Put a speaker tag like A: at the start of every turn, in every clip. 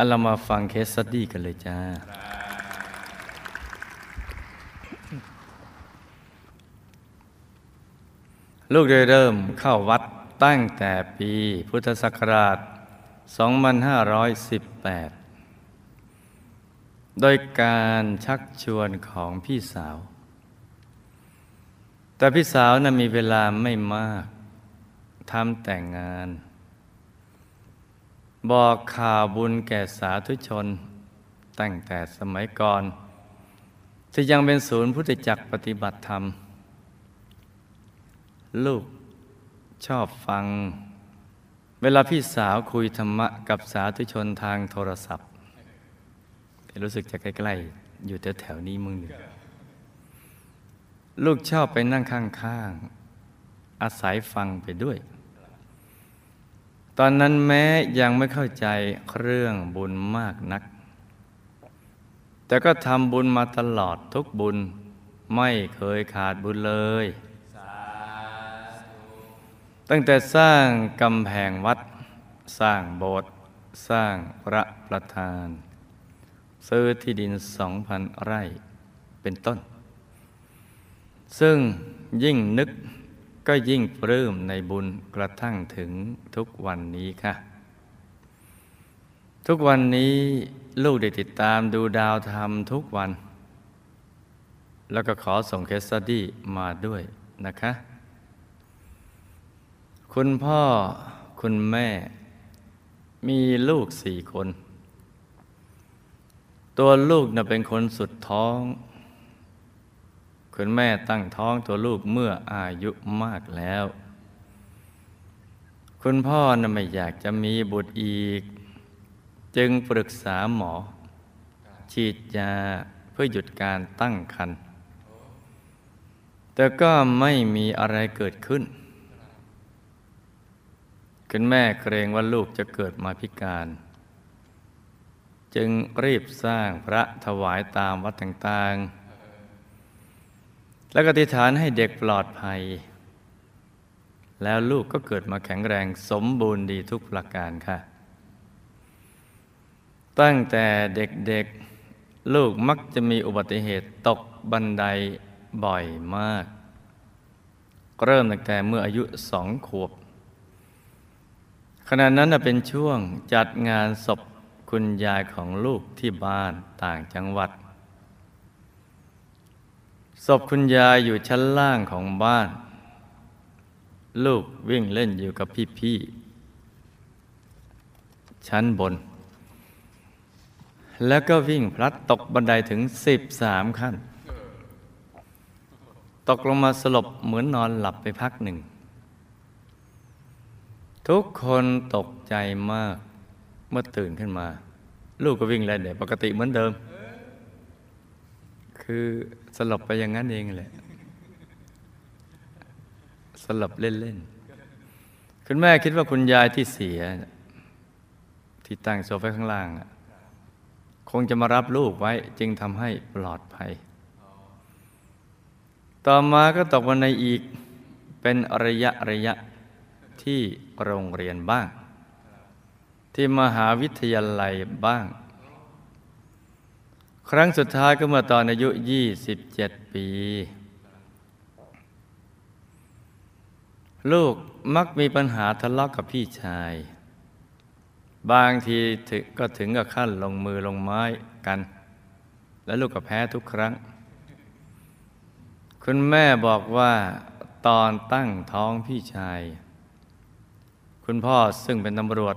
A: อันเรามาฟัง case study กันเลยจ้า ลูกได้เริ่มเข้าวัดตั้งแต่ปีพุทธศักราช 2518 โดยการชักชวนของพี่สาว แต่พี่สาวน่ะมีเวลาไม่มากทำแต่งงาน บอกข่าวบุญแก่สาธุชน ตั้งแต่สมัยก่อน ที่ยังเป็นศูนย์พุทธจักรปฏิบัติธรรม ลูกชอบฟัง เวลาพี่สาวคุยธรรมะกับสาธุชนทางโทรศัพท์ รู้สึกจะใกล้ ๆ อยู่แถวๆนี้มึงลูกชอบไปนั่งข้าง ๆ อาศัยฟังไปด้วย ตอนนั้นแม้ยังไม่เข้าใจเรื่องบุญมากนัก แต่ก็ทำบุญมาตลอดทุกบุญไม่เคยขาดบุญเลย ตั้งแต่สร้างกำแพงวัด สร้างโบสถ์สร้างพระประธาน ซื้อที่ดินสองพันไร่เป็นต้น ซึ่งยิ่งนึก ก็ยิ่งปลื้มในบุญกระทั่งถึงทุกวันนี้ค่ะ ทุกวันนี้ลูกได้ติดตามดูดาวธรรมทุกวัน แล้วก็ขอส่งเคสสตี้มาด้วยนะคะ คุณพ่อคุณแม่ มีลูกสี่คน ตัวลูกน่ะเป็นคนสุดท้อง คุณแม่ตั้งท้องตัวลูกเมื่ออายุมากแล้ว คุณพ่อน่ะไม่อยากจะมีบุตรอีก จึงปรึกษาหมอ ฉีดยาเพื่อหยุดการตั้งครรภ์แต่ก็ไม่มีอะไรเกิดขึ้น คุณแม่เกรงว่าลูกจะเกิดมาพิการ จึงรีบสร้างพระถวายตามวัดต่างๆ แล้วก็อธิฐานให้เด็กปลอดภัย แล้วลูกก็เกิดมาแข็งแรงสมบูรณ์ดีทุกประการค่ะ ตั้งแต่เด็กๆลูกมักจะมีอุบัติเหตุตกบันไดบ่อยมาก เริ่มตั้งแต่เมื่ออายุสองขวบ ขณะนั้นเป็นช่วงจัดงานศพคุณยายของลูกที่บ้านต่างจังหวัด ศพคุณยายอยู่ชั้นล่างของบ้าน ลูกวิ่งเล่นอยู่กับพี่ๆชั้นบน แล้วก็วิ่งพลัดตกบันไดถึงสิบสามขั้น ตกลงมาสลบเหมือนนอนหลับไปพักหนึ่ง ทุกคนตกใจมากเมื่อตื่นขึ้นมา ลูกก็วิ่งเล่นเนี่ยปกติเหมือนเดิม คือ สลบไปอย่างนั้นเองแหละ สลบเล่นๆ คุณแม่คิดว่าคุณยายที่เสีย ที่ตั้งโซฟาข้างล่าง คงจะมารับลูกไว้ จึงทำให้ปลอดภัย ต่อมาก็ตกวันในอีกเป็นระยะระยะที่โรงเรียนบ้าง ที่มหาวิทยาลัยบ้าง ครั้งสุดท้ายก็เมื่อตอนอายุ 27 ปี ลูกมักมีปัญหาทะเลาะกกับพี่ชาย บางทีถึงก็ถึงกับขั้นลงมือลงไม้กัน และลูกก็แพ้ทุกครั้ง คุณแม่บอกว่าตอนตั้งท้องพี่ชาย คุณพ่อซึ่งเป็นตำรวจ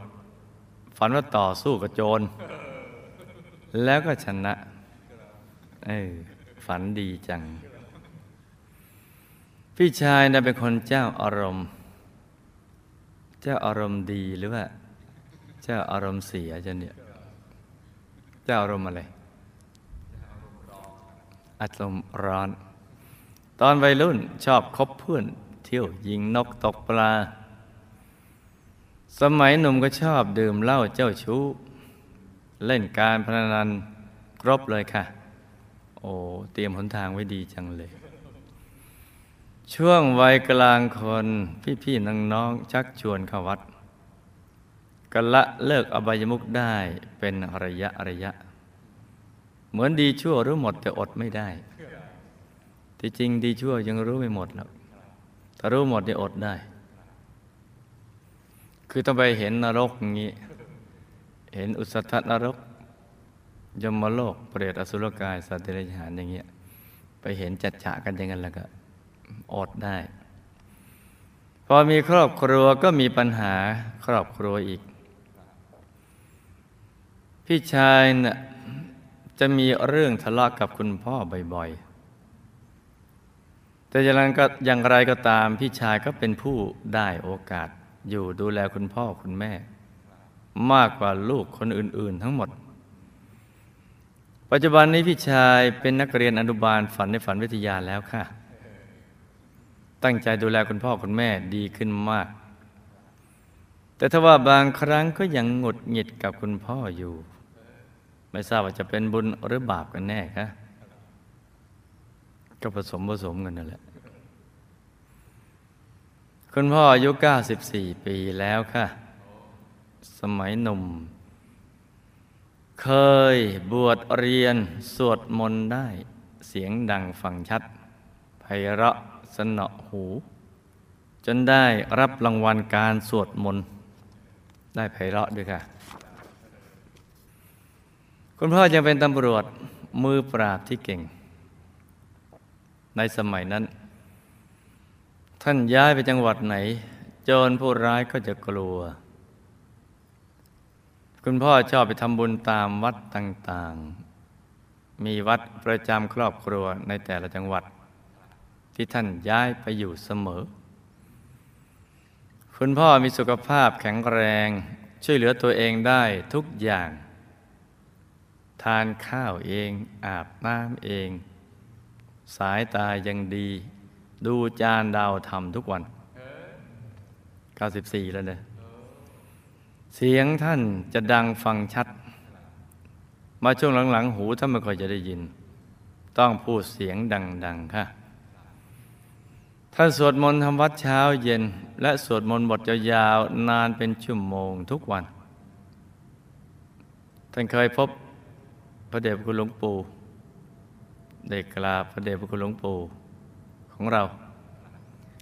A: ฝันว่าต่อสู้กับโจร แล้วก็ชนะ เออฝันดีจัง พี่ชายนะเป็นคนเจ้าอารมณ์ เจ้าอารมณ์ดีหรือว่า เจ้าอารมณ์เสียจะเนี่ยเจ้าอารมณ์อะไรอารมณ์ร้อน ตอนวัยรุ่นชอบคบเพื่อน เที่ยวยิงนกตกปลา สมัยหนุ่มก็ชอบดื่มเหล้าเจ้าชู้ เล่นการพนันครบเลยค่ะ โอ้เตรียมหนทางไว้ดีจังเลย ช่วงวัยกลางคนพี่ๆน้องๆชักชวนเข้าวัดก็ละเลิกอบายมุกได้เป็นระยะระยะ เหมือนดีชั่วรู้หมดแต่อดไม่ได้ ที่จริงดีชั่วยังรู้ไม่หมดหรอกถ้ารู้หมดจะอดได้ คือต้องไปเห็นนรกอย่างนี้ เห็นอุสธนรก ยมโลกเปรตอสุรกายสัตว์เดรัจฉานอย่างเงี้ยไปเห็นจัดฉะกันอย่างนั้นแล้วก็อดได้ พอมีครอบครัวก็มีปัญหาครอบครัวอีก พี่ชายน่ะจะมีเรื่องทะเลาะกับคุณพ่อบ่อยๆ แต่อย่างไรก็อย่างไรก็ตามพี่ชายก็เป็นผู้ได้โอกาสอยู่ดูแลคุณพ่อคุณแม่ มากกว่าลูกคนอื่น ๆ ทั้งหมด ปัจจุบันนี้พี่ชายเป็นนักเรียนอนุบาลฝันในฝันวิทยาแล้วค่ะ ตั้งใจดูแลคุณพ่อคุณแม่ดีขึ้นมาก แต่ถ้าว่าบางครั้งก็ยังหงุดหงิดกับคุณพ่ออยู่ ไม่ทราบว่าจะเป็นบุญหรือบาปกันแน่คะก็ผสมผสมกันนั่นแหละ คุณพ่ออายุ 94 ปีแล้วค่ะ สมัยหนุ่ม เคยบวชเรียนสวดมนต์ได้เสียงดังฟังชัดไพเราะสนอหู จนได้รับรางวัลการสวดมนต์ได้ไพเราะด้วยค่ะ คุณพ่อยังเป็นตำรวจมือปราบที่เก่ง ในสมัยนั้น ท่านย้ายไปจังหวัดไหน โจรผู้ร้ายก็จะกลัว คุณพ่อชอบไปทำบุญตามวัดต่างๆ มีวัดประจำครอบครัวในแต่ละจังหวัด ที่ท่านย้ายไปอยู่เสมอ คุณพ่อมีสุขภาพแข็งแรง ช่วยเหลือตัวเองได้ทุกอย่าง ทานข้าวเอง อาบน้ำเอง สายตายังดี ดูจานดาวทำทุกวัน 94 แล้วเนี่ย เสียงท่านจะดังฟังชัด มาช่วงหลังๆ หูท่านไม่ค่อยจะได้ยิน ต้องพูดเสียงดัง ๆ ค่ะ ท่านสวดมนต์ทำวัดเช้าเย็น และสวดมนต์บทยาวๆนานเป็นชั่วโมงทุกวัน ท่านเคยพบพระเดชพระคุณหลวงปู่ได้กราบพระเดชพระคุณหลวงปู่ของเรา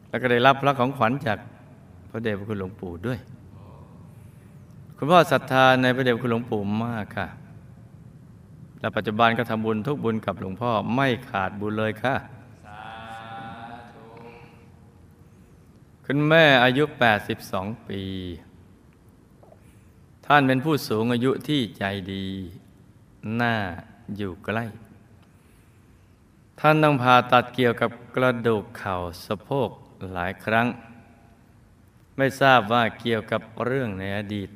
A: แล้วก็ได้รับพระของขวัญจากพระเดชพระคุณหลวงปู่ด้วย คุณพ่อศรัทธาในพระเดชคุณหลวงปู่มากค่ะ และปัจจุบันก็ทำบุญทุกบุญกับหลวงพ่อไม่ขาดบุญเลยค่ะ คุณแม่อายุ 82 ปี ท่านเป็นผู้สูงอายุที่ใจดี หน้าอยู่ใกล้ ท่านต้องผ่าตัดเกี่ยวกับกระดูกเข่าสะโพกหลายครั้ง ไม่ทราบว่าเกี่ยวกับเรื่องในอดีต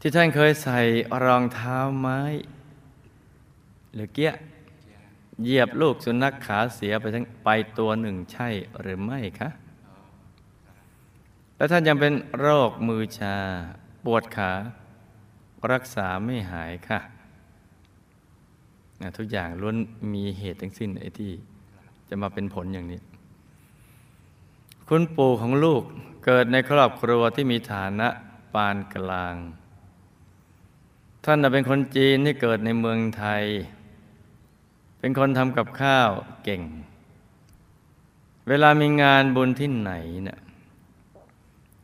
A: ที่ท่านเคยใส่รองเท้าไม้ หรือเกี้ยเหยียบลูกสุนัขขาเสียไปทั้งไปตัวหนึ่งใช่หรือไม่คะ และท่านยังเป็นโรคมือชา ปวดขา รักษาไม่หายค่ะทุกอย่างล้วนมีเหตุทั้งสิ้นไอ้ที่ จะมาเป็นผลอย่างนี้ คุณปู่ของลูกเกิดในครอบครัวที่มีฐานะปานกลาง ท่านเป็นคนจีนที่เกิดในเมืองไทย เป็นคนทำกับข้าวเก่ง เวลามีงานบุญที่ไหนเนะี่ย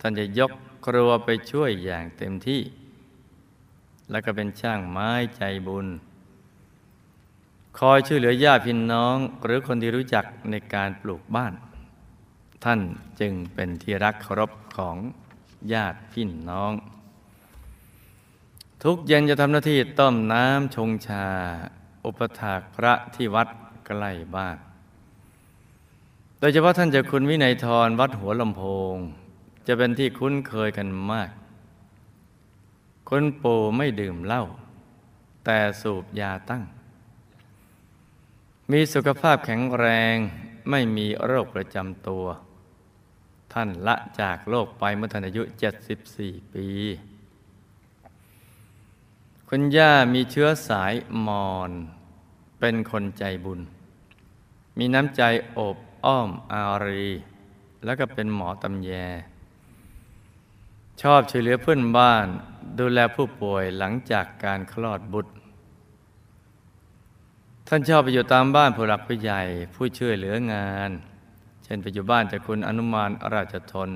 A: ท่านจะยกครัวไปช่วยอย่างเต็มที่ แล้วก็เป็นช่างไม้ใจบุญ คอยช่วยเหลือญาติพี่น้อง หรือคนที่รู้จักในการปลูกบ้าน ท่านจึงเป็นที่รักเคารพของญาติพี่น้อง ทุกเย็นจะทำหน้าที่ต้มน้ำชงชา อุปถากพระที่วัดใกล้บ้าน โดยเฉพาะท่านเจ้าคุณวินัยทรวัดหัวลำโพง จะเป็นที่คุ้นเคยกันมากคุณปู่ไม่ดื่มเหล้าแต่สูบยาตั้ง มีสุขภาพแข็งแรงไม่มีโรคประจำตัว ท่านละจากโลกไปเมื่อท่านอายุ 74 ปี คุณย่ามีเชื้อสายมอนเป็นคนใจบุญ มีน้ำใจโอบอ้อมอารี แล้วก็เป็นหมอตำแยชชอบช่วยเหลือเพื่อนบ้าน ดูแลผู้ป่วยหลังจากการคลอดบุตร ท่านชอบไปอยู่ตามบ้านผู้หลักผู้ใหญ่ ผู้ช่วยเหลืองาน เช่นไปอยู่บ้านจากคุณอนุมานราชทน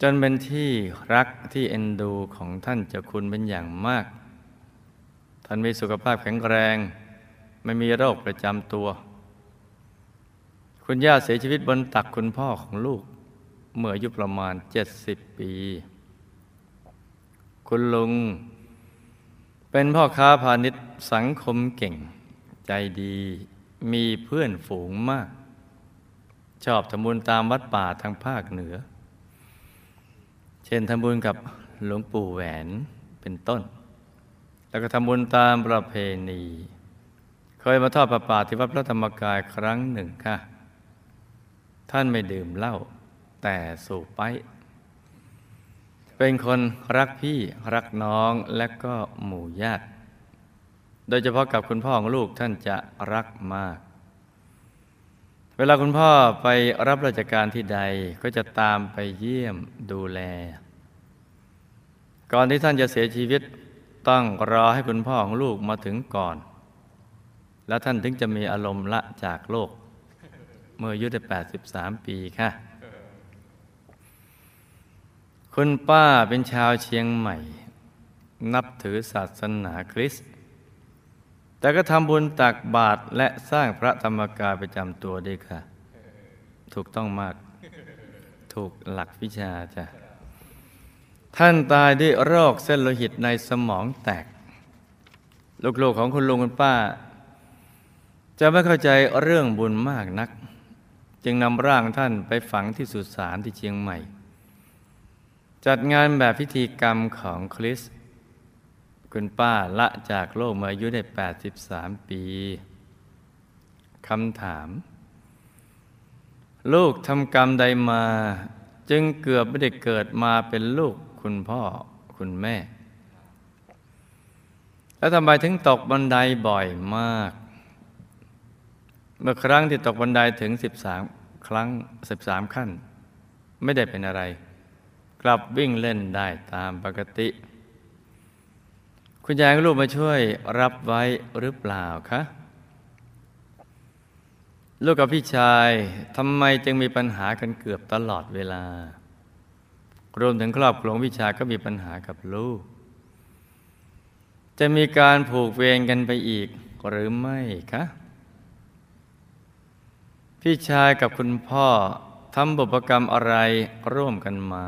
A: จนเป็นที่รักที่เอ็นดูของท่านเจ้าคุณเป็นอย่างมาก ท่านมีสุขภาพแข็งแรง ไม่มีโรคประจำตัว คุณย่าเสียชีวิตบนตักคุณพ่อของลูก เมื่ออายุประมาณ 70 ปี คุณลุง เป็นพ่อค้าพาณิชย์สังคมเก่ง ใจดีมีเพื่อนฝูงมาก ชอบทำบุญตามวัดป่าทางภาคเหนือ เช่นทำบุญกับหลวงปู่แหวนเป็นต้น แล้วก็ทำบุญตามประเพณี เคยมาทอดประปาที่วัดพระธรรมกายครั้งหนึ่งค่ะ ท่านไม่ดื่มเหล้าแต่สูบไป เป็นคนรักพี่รักน้องและก็หมู่ญาติ โดยเฉพาะกับคุณพ่อของลูกท่านจะรักมาก เวลาคุณพ่อไปรับราชการที่ใดก็จะตามไปเยี่ยมดูแล ก่อนที่ท่านจะเสียชีวิตต้องรอให้คุณพ่อของลูกมาถึงก่อน แล้วท่านถึงจะมีอารมณ์ละจากโลก เมื่ออายุได้ 83 ปีค่ะ คุณป้าเป็นชาวเชียงใหม่ นับถือศาสนาคริสต์ แต่ก็ทำบุญตักบาตรและสร้างพระธรรมกายประจำตัวด้วยค่ะ ถูกต้องมาก ถูกหลักวิชาจ้ะ ท่านตายด้วยโรคเส้นโลหิตในสมองแตก ลูกๆของคุณลุงคุณป้า จะไม่เข้าใจเรื่องบุญมากนัก จึงนำร่างท่านไปฝังที่สุสานที่เชียงใหม่ จัดงานแบบพิธีกรรมของคริสต์ คุณป้าละจากโลกเมื่ออายุได้ 83 ปีคำถาม ลูกทำกรรมใดมา จึงเกือบไม่ได้เกิดมาเป็นลูกคุณพ่อคุณแม่ แล้วทำไมถึงตกบันไดบ่อยมาก เมื่อครั้งที่ตกบันไดถึง 13 ครั้ง 13 ขั้น ไม่ได้เป็นอะไร กลับวิ่งเล่นได้ตามปกติ คุณยายกับลูกมาช่วยรับไว้หรือเปล่าคะลูกกับพี่ชายทำไมจึงมีปัญหากันเกือบตลอดเวลา รวมถึงครอบครัวพี่ชายก็มีปัญหากับลูก จะมีการผูกเวรกันไปอีกหรือไม่คะพี่ชายกับคุณพ่อทำบุพกรรมอะไรร่วมกันมา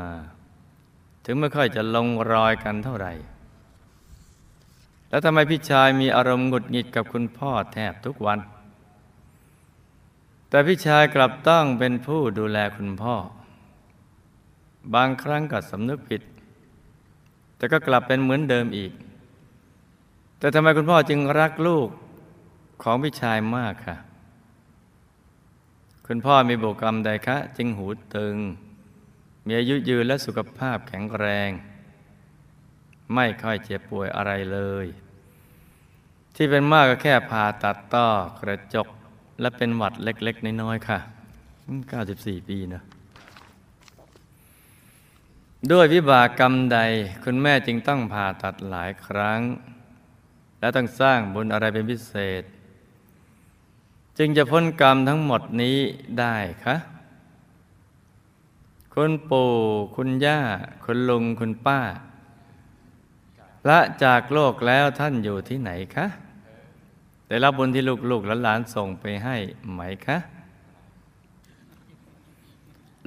A: ถึงไม่ค่อยจะลงรอยกันเท่าไหร่ แล้วทำไมพี่ชายมีอารมณ์หงุดหงิดกับคุณพ่อแทบทุกวัน แต่พี่ชายกลับต้องเป็นผู้ดูแลคุณพ่อ บางครั้งก็สำนึกผิด แต่ก็กลับเป็นเหมือนเดิมอีก แต่ทำไมคุณพ่อจึงรักลูกของพี่ชายมากค่ะ คุณพ่อมีบุกรรมใดคะ จึงหูตึง มีอายุยืนและสุขภาพแข็งแรง ไม่ค่อยเจ็บป่วยอะไรเลย ที่เป็นมากก็แค่ผ่าตัดต้อกระจก และเป็นหวัดเล็ก ๆ น้อย ๆ ค่ะ 94 ปีนะด้วยวิบากกรรมใดคุณแม่จึงต้องผ่าตัดหลายครั้ง และต้องสร้างบุญอะไรเป็นพิเศษ จึงจะพ้นกรรมทั้งหมดนี้ได้คะคุณปู่คุณย่า คุณลุง คุณป้า ละจากโลกแล้วท่านอยู่ที่ไหนคะได้รับบุญที่ลูกๆและหลานส่งไปให้ไหมคะ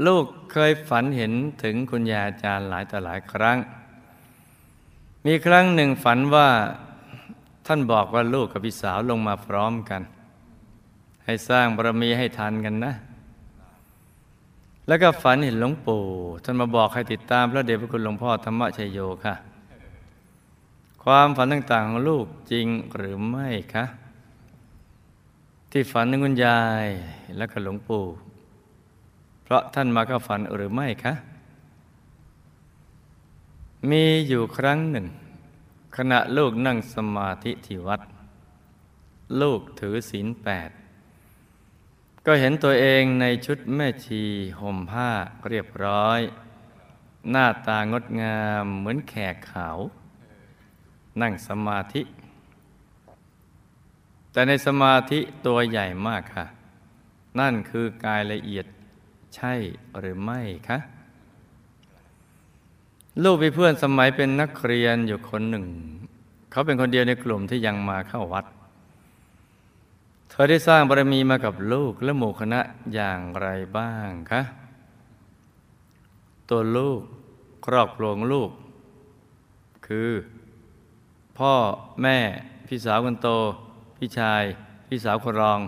A: ลูกเคยฝันเห็นถึงคุณยาอาจารย์หลายต่อหลายครั้ง มีครั้งหนึ่งฝันว่าท่านบอกว่าลูกกับพี่สาวลงมาพร้อมกัน ให้สร้างบารมีให้ทันกันนะ แล้วก็ฝันเห็นหลวงปู่ท่านมาบอกให้ติดตามพระเดชพระคุณหลวงพ่อธรรมชัยโยค่ะ ความฝันต่างๆของลูกจริงหรือไม่คะ ที่ฝันถึงคุณยายและก็หลวงปู่ เพราะท่านมาเข้าฝันหรือไม่คะ มีอยู่ครั้งหนึ่ง ขณะลูกนั่งสมาธิที่วัด ลูกถือศีลแปดก็เห็นตัวเองในชุดแม่ชีห่มผ้าเรียบร้อย หน้าตางดงามเหมือนแขกขาว นั่งสมาธิ แต่ในสมาธิตัวใหญ่มากค่ะ นั่นคือกายละเอียดใช่หรือไม่คะลูกมีเพื่อนสมัยเป็นนักเรียนอยู่คนหนึ่ง เขาเป็นคนเดียวในกลุ่มที่ยังมาเข้าวัด เธอได้สร้างบารมีมากับลูกและหมู่คณะอย่างไรบ้างคะตัวลูกครอบครัวลูก คือ พ่อแม่ พี่สาวคนโต พี่ชาย พี่สาวคนรอง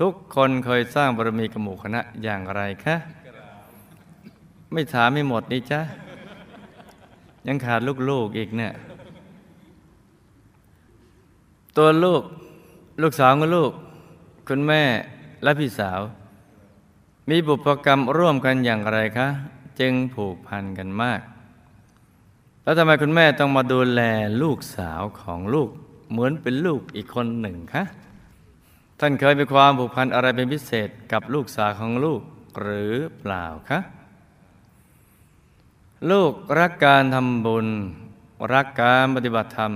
A: ทุกคนเคยสร้างบารมีกับหมู่คณะอย่างไรคะไม่ถามไม่หมดนี่จ้ะยังขาดลูกๆอีกเนี่ย ตัวลูก ลูกสาวกับลูก คุณแม่และพี่สาว มีบุพกรรมร่วมกันอย่างไรคะ จึงผูกพันกันมาก แล้วทำไมคุณแม่ต้องมาดูแลลูกสาวของลูก เหมือนเป็นลูกอีกคนหนึ่งคะท่านเคยมีความผูกพันอะไรเป็นพิเศษกับลูกสาวของลูกหรือเปล่าคะลูกรักการทำบุญ รักการปฏิบัติธรรม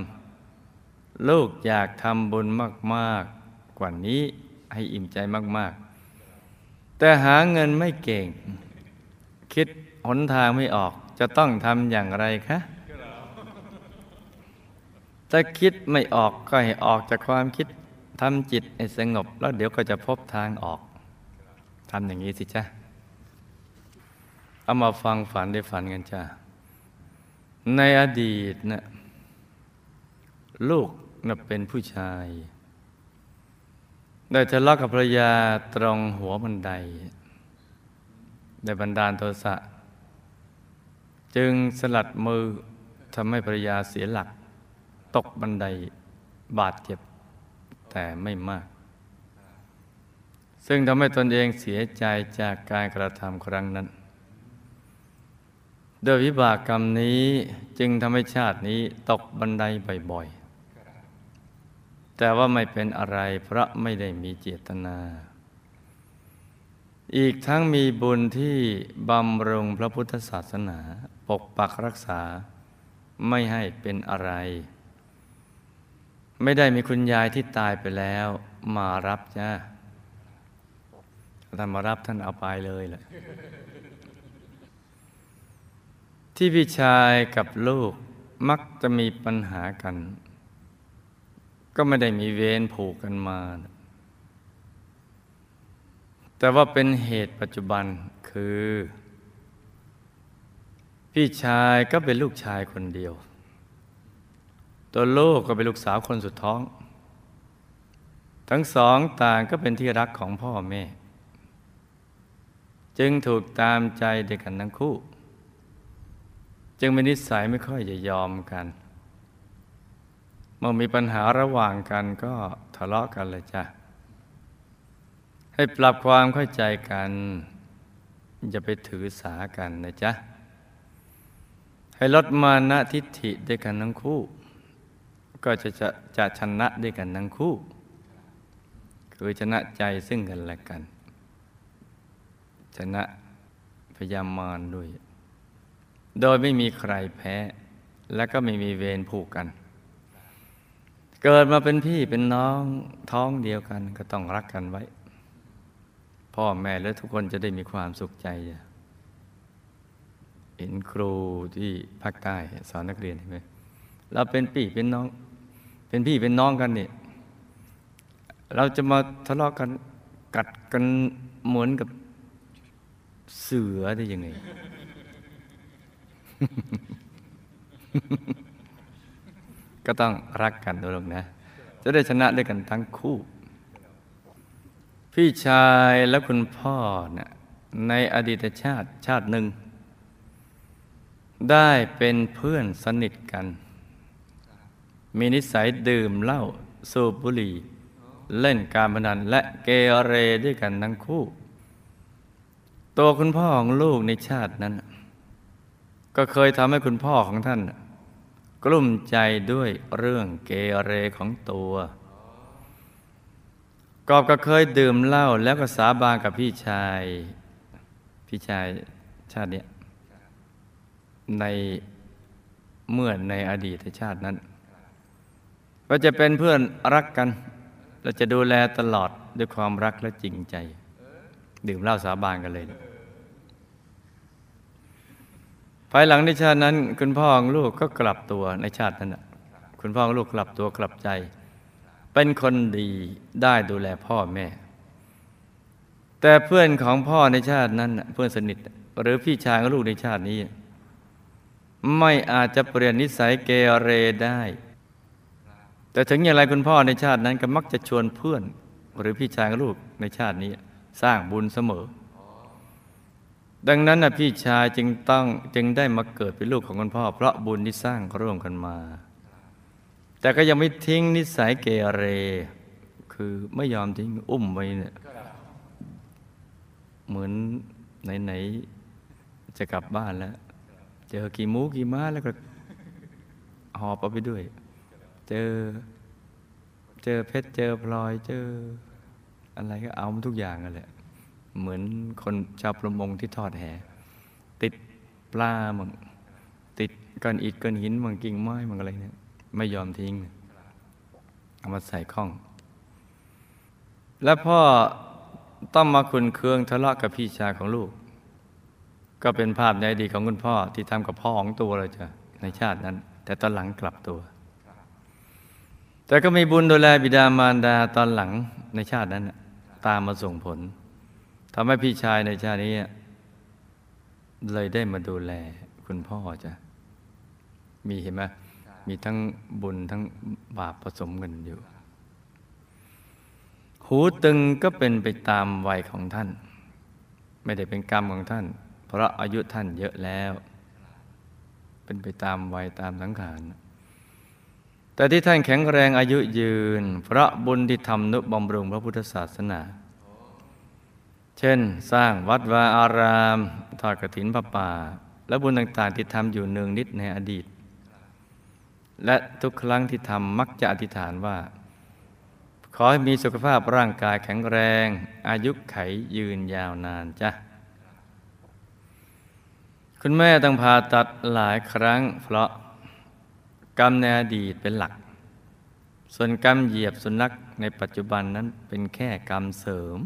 A: ลูกอยากทำบุญมาก ๆ กว่านี้ให้อิ่มใจมาก ๆ แต่หาเงินไม่เก่ง คิดหนทางไม่ออกจะต้องทำอย่างไรคะ ถ้าคิดไม่ออกก็ให้ออกจากความคิดทำจิตให้สงบ แล้วเดี๋ยวก็จะพบทางออกทำอย่างนี้สิจ้ะเอามาฟังฝันได้ฝันกันจ้าในอดีตนะลูกนะเป็นผู้ชาย ได้ทะเลาะกับภรรยาตรงหัวบันไดได้บันดาลโทสะ จึงสลัดมือทำให้ภรรยาเสียหลัก ตกบันไดบาดเจ็บแต่ไม่มาก ซึ่งทำให้ตนเองเสียใจจากการกระทำครั้งนั้นโดยวิบากกรรมนี้จึงทำให้ชาตินี้ตกบันไดบ่อยๆ แต่ว่าไม่เป็นอะไรเพราะไม่ได้มีเจตนา อีกทั้งมีบุญที่บำรุงพระพุทธศาสนา ปกปักรักษาไม่ให้เป็นอะไร ไม่ได้มีคุณยายที่ตายไปแล้ว มารับจ้าท่านมารับท่านเอาไปเลยแหละที่พี่ชายกับลูกมักจะมีปัญหากัน ก็ไม่ได้มีเวรผูกกันมา แต่ว่าเป็นเหตุปัจจุบันคือ พี่ชายก็เป็นลูกชายคนเดียว ตัวลูกก็เป็นลูกสาวคนสุดท้อง ทั้งสองต่างก็เป็นที่รักของพ่อแม่ จึงถูกตามใจเด็กกันทั้งคู่ จึงเป็นนิสัยไม่ค่อยจะยอมกันเมื่อมีปัญหาระหว่างกันก็ทะเลาะกันเลยจ้ะ ให้ปรับความเข้าใจกัน อย่าไปถือสากันนะจ๊ะ ให้ลดมานะทิฏฐิด้วยกันทั้งคู่ ก็จะจะจะชนะด้วยกันทั้งคู่ คือชนะใจซึ่งกันและกัน ชนะพยามารด้วย โดยไม่มีใครแพ้ และก็ไม่มีเวรผูกกัน เกิดมาเป็นพี่เป็นน้องท้องเดียวกันก็ต้องรักกันไว้ พ่อแม่และทุกคนจะได้มีความสุขใจเห็นครูที่ภาคใต้สอนนักเรียนเห็นไหมเราเป็นพี่เป็นน้อง เป็นพี่เป็นน้องกันเนี่ยเราจะมาทะเลาะกันกัดกันเหมือนกับเสือได้ยังไง ก็ต้องรักกันด้วยลงนะ จะได้ชนะด้วยกันทั้งคู่ พี่ชายและคุณพ่อเนะ่ยในอดีตชาติชาติหนึ่ง ได้เป็นเพื่อนสนิทกัน มีนิสัยดื่มเหล้าสูบบุหรี่ เล่นการพนันและเกเรด้วยกันทั้งคู่ ตัวคุณพ่อของลูกในชาตินั้น ก็เคยทำให้คุณพ่อของท่าน กลุ้มใจด้วยเรื่องเกเรของตัวกอบก็เคยดื่มเหล้าแล้วก็สาบานกับพี่ชาย พี่ชายชาติเนี้ยในเมื่อในอดีตชาตินั้น ก็จะเป็นเพื่อนรักกัน เราจะดูแลตลอดด้วยความรักและจริงใจ ดื่มเหล้าสาบานกันเลย ภายหลังในชาตินั้น คุณพ่อของลูกก็กลับตัวในชาตินั้นคุณพ่อของลูกกลับตัวกลับใจ เป็นคนดีได้ดูแลพ่อแม่ แต่เพื่อนของพ่อในชาตินั้นเพื่อนสนิทหรือพี่ชายของลูกในชาตินี้ ไม่อาจจะเปลี่ยนนิสัยเกเรได้ แต่ถึงอย่างไรคุณพ่อในชาตินั้นก็มักจะชวนเพื่อน หรือพี่ชายลูกในชาตินี้สร้างบุญเสมอ ดังนั้นนะพี่ชายจึงต้องจึงได้มาเกิดเป็นลูกของคุณพ่อ เพราะบุญที่สร้างร่วมกันมา แต่ก็ยังไม่ทิ้งนิสัยเกเร คือไม่ยอมทิ้งอุ้มไว้เนี่ยเหมือนไหนๆจะกลับบ้านแล้ว เจอกี่มูกี่ม้าแล้วก็หอบเอาไปด้วย เจอ เจอเพชรเจอพลอยเจอ อะไรก็เอาทุกอย่างกันแหละเหมือนคนชาวประมงที่ทอดแห ติดปลามังติดก้อนอิฐก้อนหินมังกิ่งไม้มังอะไรเนี่ยไม่ยอมทิ้งเอามาใส่ข้อง แล้วพ่อต้องมาคุณเคืองทะเลาะกับพี่ชายของลูก ก็เป็นภาพในอดีตของคุณพ่อที่ทำกับพ่อของตัวเราจะในชาตินั้น แต่ตอนหลังกลับตัว แต่ก็มีบุญดูแลบิดามารดาตอนหลังในชาตินั้น ตามมาส่งผลทำให้พี่ชายในชาตินี้ เลยได้มาดูแลคุณพ่อจ้ะมีเห็นไหมมีทั้งบุญทั้งบาปผสมกันอยู่ หูตึงก็เป็นไปตามวัยของท่าน ไม่ได้เป็นกรรมของท่าน เพราะอายุท่านเยอะแล้ว เป็นไปตามวัยตามสังขาร แต่ที่ท่านแข็งแรงอายุยืน เพราะบุญที่ทำนุบำรุงพระพุทธศาสนา เช่น สร้างวัดวาอารามทอดกระถินพระป่า และบุญต่างๆที่ทำอยู่เนืองนิดในอดีต และทุกครั้งที่ทำมักจะอธิษฐานว่า ขอให้มีสุขภาพร่างกายแข็งแรง อายุไขยืนยาวนานจ้ะคุณแม่ต้องผ่าตัดหลายครั้งเพราะ กรรมในอดีตเป็นหลัก ส่วนกรรมเหยียบสุนัขในปัจจุบันนั้นเป็นแค่กรรมเสริม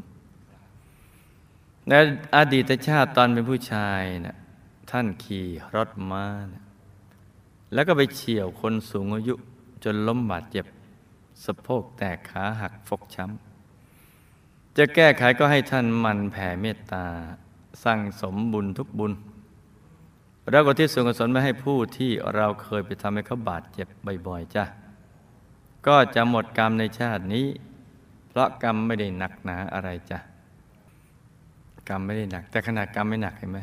A: ในอดีตชาติตอนเป็นผู้ชายนะท่านขี่รถม้านะแล้วก็ไปเฉี่ยวคนสูงอายุจนล้มบาดเจ็บสะโพกแตกขาหักฟกช้ำ จะแก้ไขก็ให้ท่านมันแผ่เมตตา สั่งสมบุญทุกบุญ แล้วก็ที่ส่วนกุศลมาให้ผู้ที่เราเคยไปทำให้เขาบาดเจ็บบ่อยๆจ้ะก็จะหมดกรรมในชาตินี้ เพราะกรรมไม่ได้หนักหนาอะไรจ้ะกรรมไม่ได้หนัก แต่ขนาดกรรมไม่หนักเห็นไหม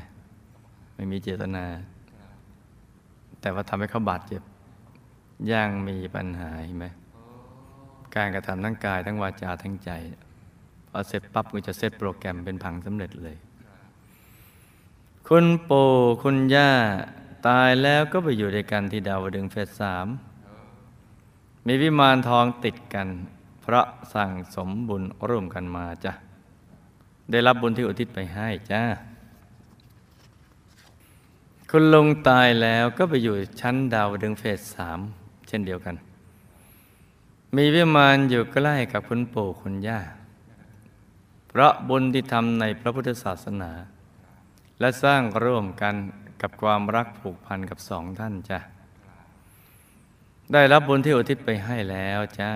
A: ไม่มีเจตนา แต่ว่าทำให้เขาบาดเจ็บยังมีปัญหาเห็นไหมการกระทำทั้งกายทั้งวาจาทั้งใจพอเสร็จปั๊บก็จะเซตโปรแกรมเป็นผังสำเร็จเลย คุณปู่คุณย่า ตายแล้วก็ไปอยู่ด้วยกันที่ดาวดึงเฟสสามมีวิมานทองติดกัน เพราะสั่งสมบุญร่วมกันมาจ้ะ ได้รับบุญที่อุทิศไปให้จ้าคุณลุงตายแล้วก็ไปอยู่ชั้นดาวดึงเฟสสามเช่นเดียวกัน มีวิมานอยู่ใกล้กับคุณปู่คุณย่า เพราะบุญที่ทำในพระพุทธศาสนา และสร้างร่วมกันกับความรักผูกพันกับสองท่านจ้ะ ได้รับบุญที่อุทิศไปให้แล้วจ้า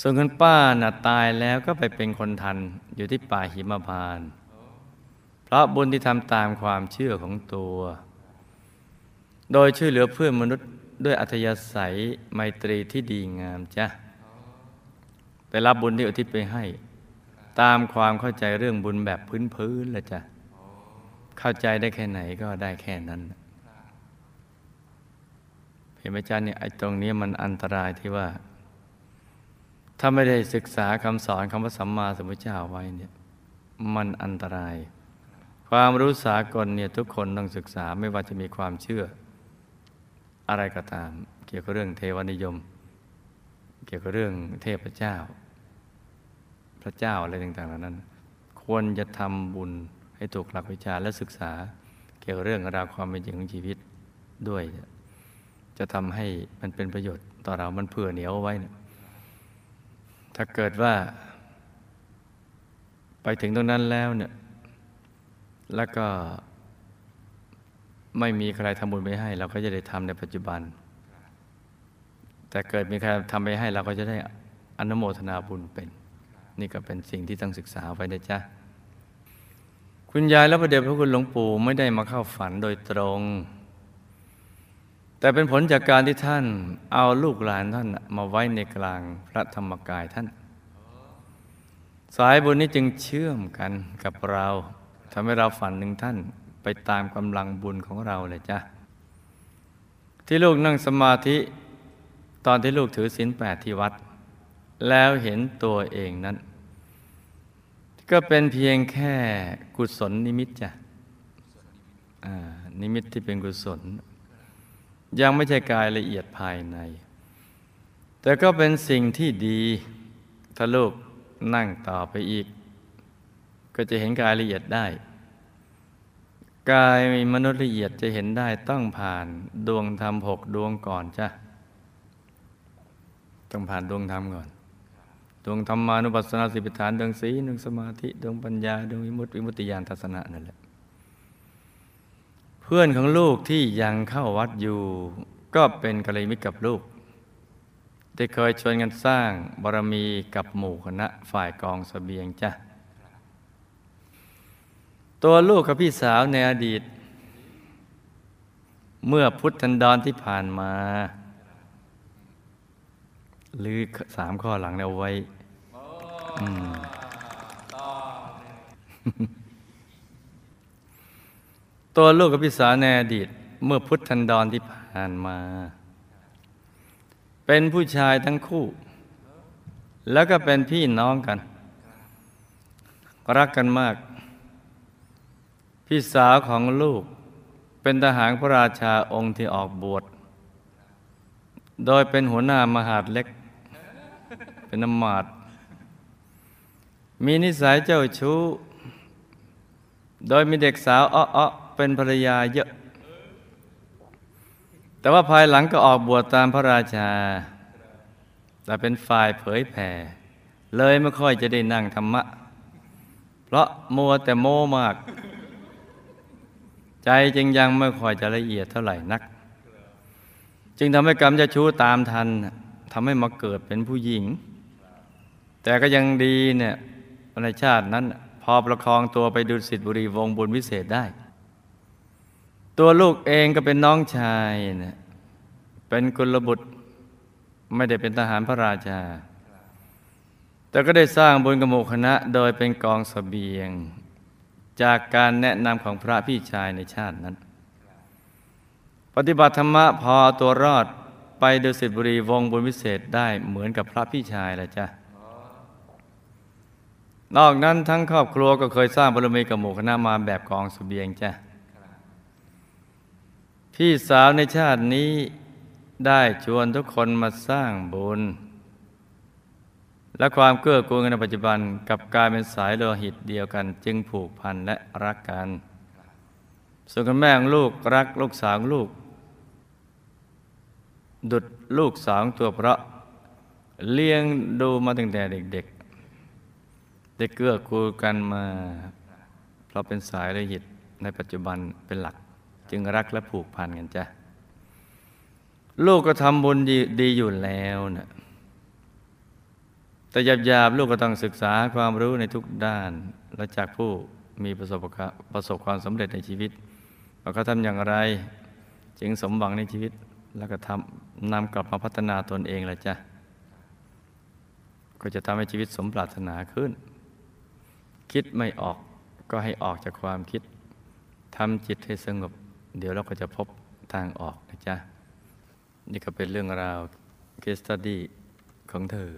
A: ส่วนคุณป้าน่ะตายแล้วก็ไปเป็นคนทันอยู่ที่ป่าหิมพานต์เพราะบุญที่ทำตามความเชื่อของตัว โดยช่วยเหลือเพื่อนมนุษย์ด้วยอัธยาศัยไมตรีที่ดีงามจ้ะ ได้รับบุญที่อุทิศไปให้ ตามความเข้าใจเรื่องบุญแบบพื้นๆละจ้ะเข้าใจได้แค่ไหนก็ได้แค่นั้นเห็นไหมจ๊ะเนี่ยไอ้ตรงนี้มันอันตรายที่ว่า ถ้าไม่ได้ศึกษาคำสอนคำว่าสัมมาสัมพุทธเจ้าไว้เนี่ยมันอันตราย ความรู้สากลเนี่ยทุกคนต้องศึกษาไม่ว่าจะมีความเชื่อ อะไรก็ตาม เกี่ยวกับเรื่องเทวนิยม เกี่ยวกับเรื่องเทพเจ้า ระเจ้าอะไรต่างๆเหล่านั้น ควรจะทำบุญให้ถูกหลักวิชาและศึกษา เกี่ยวกับเรื่องราวความเป็นจริงของชีวิตด้วย จะทำให้มันเป็นประโยชน์ต่อเรา มันเผื่อเหนียวไว้ ถ้าเกิดว่า ไปถึงตรงนั้นแล้วเนี่ย แล้วก็ไม่มีใครทำบุญไปให้ เราก็จะได้ทำในปัจจุบัน แต่เกิดมีใครทำไปให้เราก็จะได้อนุโมทนาบุญเป็น นี่ก็เป็นสิ่งที่ต้องศึกษาไว้นะจ๊ะ คุณยายและพระเดชพระคุณหลวงปู่ไม่ได้มาเข้าฝันโดยตรง แต่เป็นผลจากการที่ท่านเอาลูกหลานท่านมาไว้ในกลางพระธรรมกายท่าน สายบุญนี้จึงเชื่อมกันกับเราทำให้เราฝันหนึ่งท่านไปตามกำลังบุญของเราเลยจ้ะ ที่ลูกนั่งสมาธิตอนที่ลูกถือศีลแปดที่วัด แล้วเห็นตัวเองนั้น ก็เป็นเพียงแค่กุศลนิมิตจ้ะนิมิตที่เป็นกุศล ยังไม่ใช่กายละเอียดภายใน แต่ก็เป็นสิ่งที่ดีถ้าลูกนั่งต่อไปอีก ก็จะเห็นกายละเอียดได้ กายมนุษย์ละเอียดจะเห็นได้ต้องผ่านดวงธรรมหกดวงก่อนจ้ะต้องผ่านดวงธรรมก่อน ดวงธรรมานุปัสสนาสิบฐานดวงสีดวงสมาธิดวงปัญญาดวงวิมุตติวิมุตติญาณทัศนะนั่นแหละเพื่อนของลูกที่ยังเข้าวัดอยู่ ก็เป็นกัลยาณมิตรกับลูกได้เคยชวนกันสร้างบารมีกับหมู่คณะฝ่ายกองสเสบียงจ้ะตัวลูกกับพี่สาวในอดีต เมื่อพุทธันดรที่ผ่านมา หรือสามข้อหลังเอาไว้ ตัวลูกกับพี่สาวในอดีต เมื่อพุทธันดรที่ผ่านมา เป็นผู้ชายทั้งคู่ แล้วก็เป็นพี่น้องกัน รักกันมาก พี่สาวของลูกเป็นทหารพระราชาองค์ที่ออกบวชโดยเป็นหัวหน้ามหาดเล็ก เป็นนมาด มีนิสัยเจ้าชู้ โดยมีเด็กสาวอ้อๆเป็นภรรยาเยอะ แต่ว่าภายหลังก็ออกบวชตามพระราชา แต่เป็นฝ่ายเผยแผ่ เลยไม่ค่อยจะได้นั่งธรรมะ เพราะมัวแต่โมมาก ใจจึงยังไม่ค่อยจะละเอียดเท่าไหร่นัก จึงทำให้กรรมจะชู้ตามทันทำให้มาเกิดเป็นผู้หญิง แต่ก็ยังดีเนี่ย ในชาตินั้น พอประคองตัวไปดูสิทธิบุรีวงบุญวิเศษได้ ตัวลูกเองก็เป็นน้องชายนะเป็นกุลบุตรไม่ได้เป็นทหารพระราชา แต่ก็ได้สร้างบุญกโมคณะโดยเป็นกองสเสบียง จากการแนะนำของพระพี่ชายในชาตินั้น ปฏิบัติธรรมะพอตัวรอดไปดูสิทธิบุรีวงบุญวิเศษได้เหมือนกับพระพี่ชายแหละจ้ะ นอกนั้นทั้งครอบครัวก็เคยสร้างบารมีกับหมู่คณะมาแบบกองสเสบียงจ้ะพี่สาวในชาตินี้ได้ชวนทุกคนมาสร้างบุญ และความเกื้อกูลกันในปัจจุบันกับกายเป็นสายโลหิตเดียวกัน จึงผูกพันและรักกัน ส่วนคุณแม่ของลูกรักลูกสาวลูก ดุดลูกสาวตัวเพราะเลี้ยงดูมาตั้งแต่เด็ก ได้เกื้อกูลกันมา เพราะเป็นสายโลหิตในปัจจุบันเป็นหลัก จึงรักและผูกพันกันจ้ะลูกก็ทำบุญดีอยู่แล้วนะแต่หยาบๆลูกก็ต้องศึกษาความรู้ในทุกด้าน และจากผู้มีประสบประสบความสำเร็จในชีวิตว่าเขาทำอย่างไร จึงสมหวังในชีวิต แล้วก็ทำนำกลับมาพัฒนาตนเองละจ้ะก็จะทำให้ชีวิตสมปรารถนาขึ้น คิดไม่ออกก็ให้ออกจากความคิดทำจิตให้สงบ เดี๋ยวเราก็จะพบทางออกนะจ๊ะ นี่ก็เป็นเรื่องราวเคสตัดดี้ของเธอ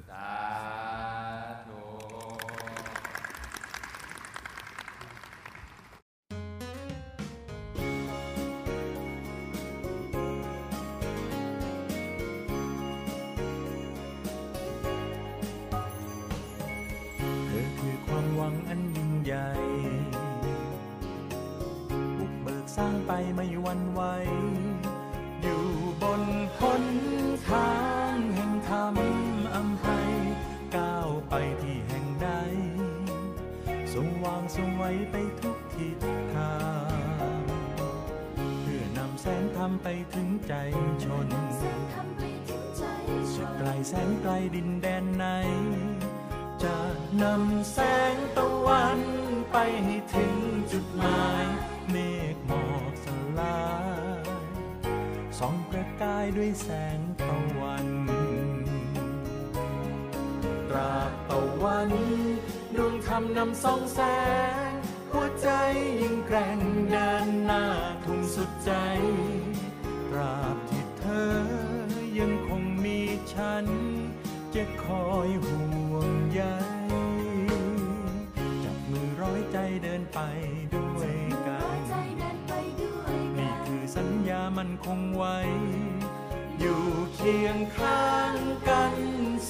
B: ไปไม่หวันไหว ดวงธรรมนำส่องแสง หัวใจยิ่งแกร่งเดินหน้าทุ่งสุดใจ ตราบที่เธอยังคงมีฉัน จะคอยห่วงใยจับมือร้อยใจเดินไปด้วยกัน นี่คือสัญญามันคงไว้ อยู่เคียงข้างกัน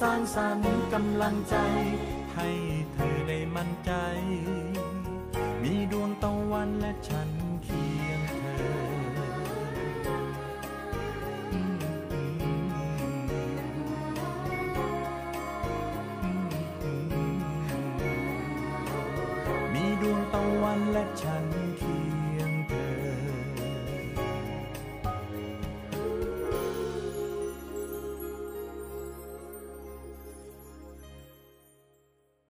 B: สร้างสรรค์กำลังใจ ให้เธอได้มั่นใจ มีดวงตะวันและฉันเคียงเธอ มีดวงตะวันและฉัน